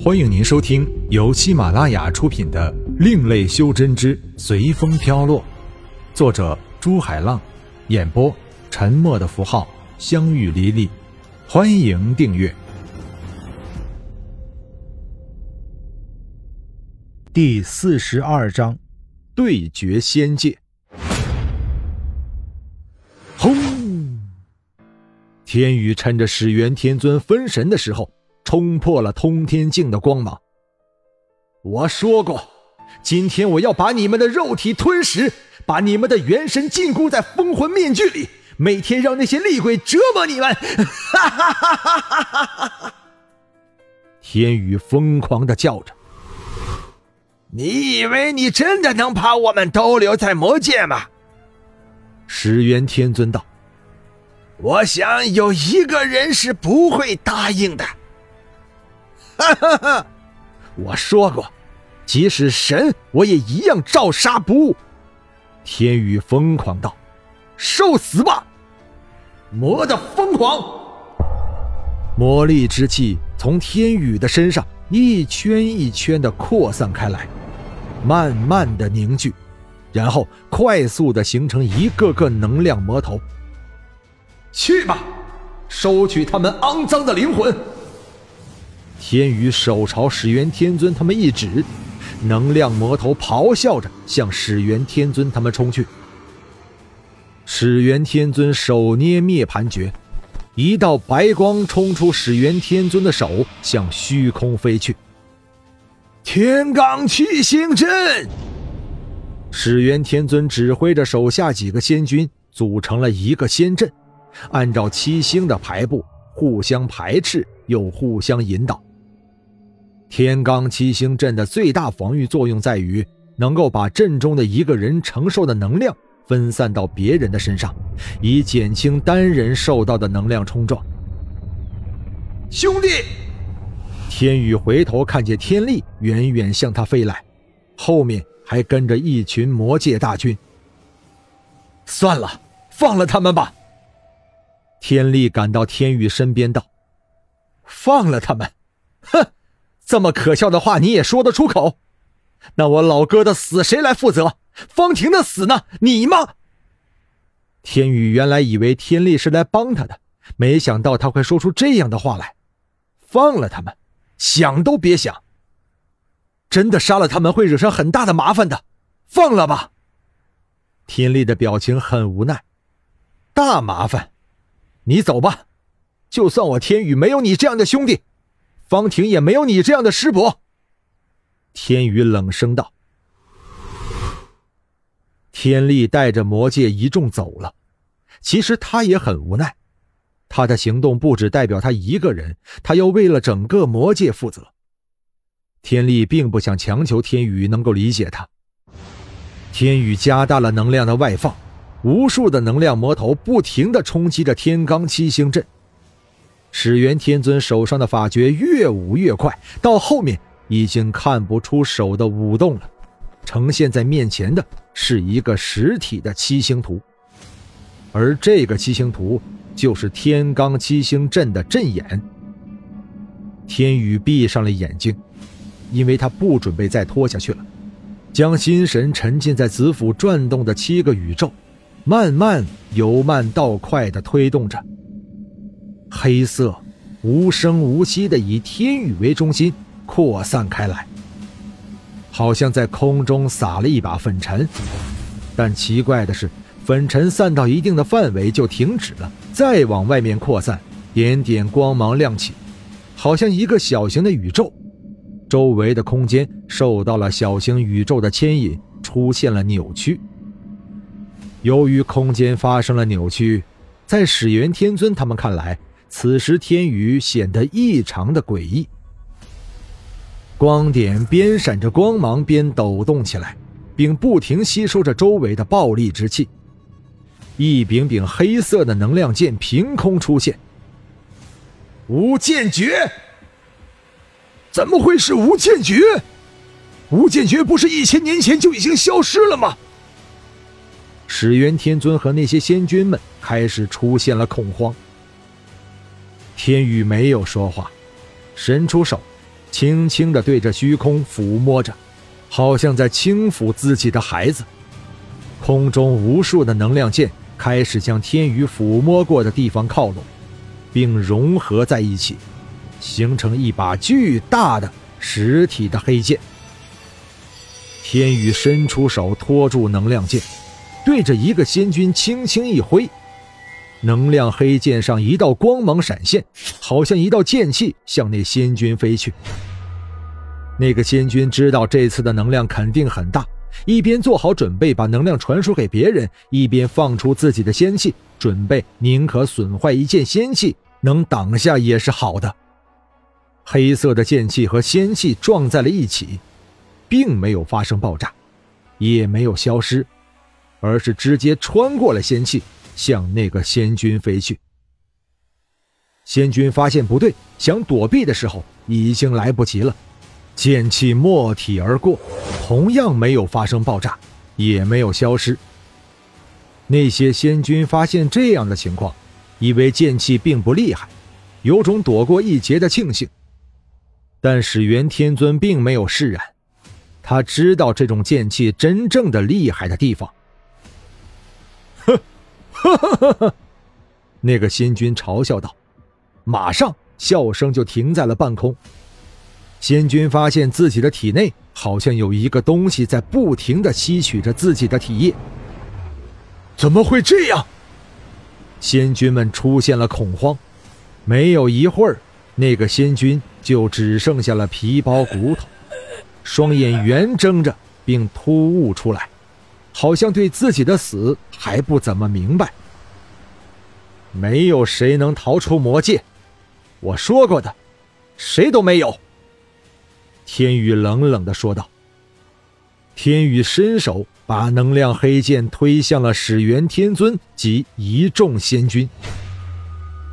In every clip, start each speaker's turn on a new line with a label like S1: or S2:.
S1: 欢迎您收听由喜马拉雅出品的《另类修真之随风飘落》，作者朱海浪，演播沉默的符号、相遇离离。欢迎订阅。第四十二章，对决仙界。轰！天宇趁着始元天尊分神的时候。冲破了通天境的光芒。我说过，今天我要把你们的肉体吞噬，把你们的元神禁锢在封魂面具里，每天让那些厉鬼折磨你们。哈哈哈哈哈哈！天宇疯狂的叫着：“
S2: 你以为你真的能把我们都留在魔界吗？”
S1: 石原天尊道：“
S2: 我想有一个人是不会答应的。”
S1: 哈哈哈！我说过，即使神，我也一样照杀不误。天宇疯狂道：“受死吧！”魔的疯狂，魔力之气从天宇的身上一圈一圈的扩散开来，慢慢的凝聚，然后快速的形成一个个能量魔头。去吧，收取他们肮脏的灵魂。天宇手朝始元天尊他们一指，能量魔头咆哮着向始元天尊他们冲去。始元天尊手捏灭盘诀，一道白光冲出始元天尊的手，向虚空飞去。
S2: 天罡七星阵，
S1: 始元天尊指挥着手下几个仙君组成了一个仙阵，按照七星的排布，互相排斥又互相引导。天罡七星阵的最大防御作用在于，能够把阵中的一个人承受的能量分散到别人的身上，以减轻单人受到的能量冲撞。
S2: 兄弟，
S1: 天宇回头看见天力远远向他飞来，后面还跟着一群魔界大军。算了，放了他们吧。天力赶到天宇身边道：“放了他们，哼。”这么可笑的话你也说得出口？那我老哥的死谁来负责？方婷的死呢？你吗？天宇原来以为天力是来帮他的，没想到他会说出这样的话来。放了他们，想都别想。真的杀了他们会惹上很大的麻烦的，放了吧。天力的表情很无奈。大麻烦，你走吧。就算我天宇没有你这样的兄弟。方婷也没有你这样的师伯。”天宇冷声道。天力带着魔界一众走了，其实他也很无奈，他的行动不只代表他一个人，他要为了整个魔界负责。天力并不想强求天宇能够理解他。天宇加大了能量的外放，无数的能量魔头不停的冲击着天罡七星阵。始元天尊手上的法诀越舞越快，到后面已经看不出手的舞动了，呈现在面前的是一个实体的七星图，而这个七星图就是天罡七星阵的阵眼。天宇闭上了眼睛，因为他不准备再拖下去了，将心神沉浸在子府转动的七个宇宙，慢慢由慢到快地推动着。黑色，无声无息的以天宇为中心扩散开来，好像在空中撒了一把粉尘。但奇怪的是，粉尘散到一定的范围就停止了，再往外面扩散，点点光芒亮起，好像一个小型的宇宙。周围的空间受到了小型宇宙的牵引，出现了扭曲。由于空间发生了扭曲，在始元天尊他们看来。此时天宇显得异常的诡异，光点边闪着光芒边抖动起来，并不停吸收着周围的暴力之气。一柄柄黑色的能量剑凭空出现。无剑诀？怎么会是无剑诀？无剑诀不是一千年前就已经消失了吗？始元天尊和那些仙君们开始出现了恐慌。天宇没有说话，伸出手，轻轻地对着虚空抚摸着，好像在轻抚自己的孩子。空中无数的能量剑开始向天宇抚摸过的地方靠拢，并融合在一起，形成一把巨大的实体的黑剑。天宇伸出手托住能量剑，对着一个仙君轻轻一挥，能量黑剑上一道光芒闪现，好像一道剑气向那仙君飞去。那个仙君知道这次的能量肯定很大，一边做好准备把能量传输给别人，一边放出自己的仙气，准备宁可损坏一件仙气，能挡下也是好的。黑色的剑气和仙气撞在了一起。并没有发生爆炸，也没有消失，而是直接穿过了仙气，向那个仙君飞去。仙君发现不对，想躲避的时候已经来不及了，剑气没体而过，同样没有发生爆炸，也没有消失。那些仙君发现这样的情况，以为剑气并不厉害，有种躲过一劫的庆幸。但始元天尊并没有释然。他知道这种剑气真正的厉害的地方。呵，呵呵呵，那个仙君嘲笑道，马上笑声就停在了半空。仙君发现自己的体内好像有一个东西在不停的吸取着自己的体液。怎么会这样？仙君们出现了恐慌。没有一会儿，那个仙君就只剩下了皮包骨头。双眼圆睁着，并突兀出来，好像对自己的死还不怎么明白。没有谁能逃出魔界，我说过的，谁都没有。天宇冷冷的说道。天宇伸手把能量黑剑推向了始元天尊及一众仙君。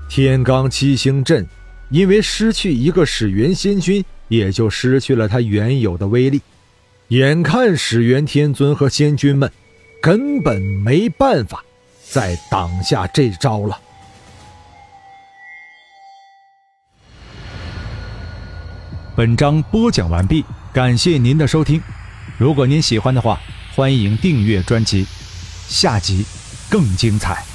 S1: 天罡七星阵，因为失去一个始元仙君。也就失去了他原有的威力，眼看始元天尊和仙君们根本没办法再挡下这招了。
S3: 本章播讲完毕，感谢您的收听。如果您喜欢的话，欢迎订阅专辑，下集更精彩。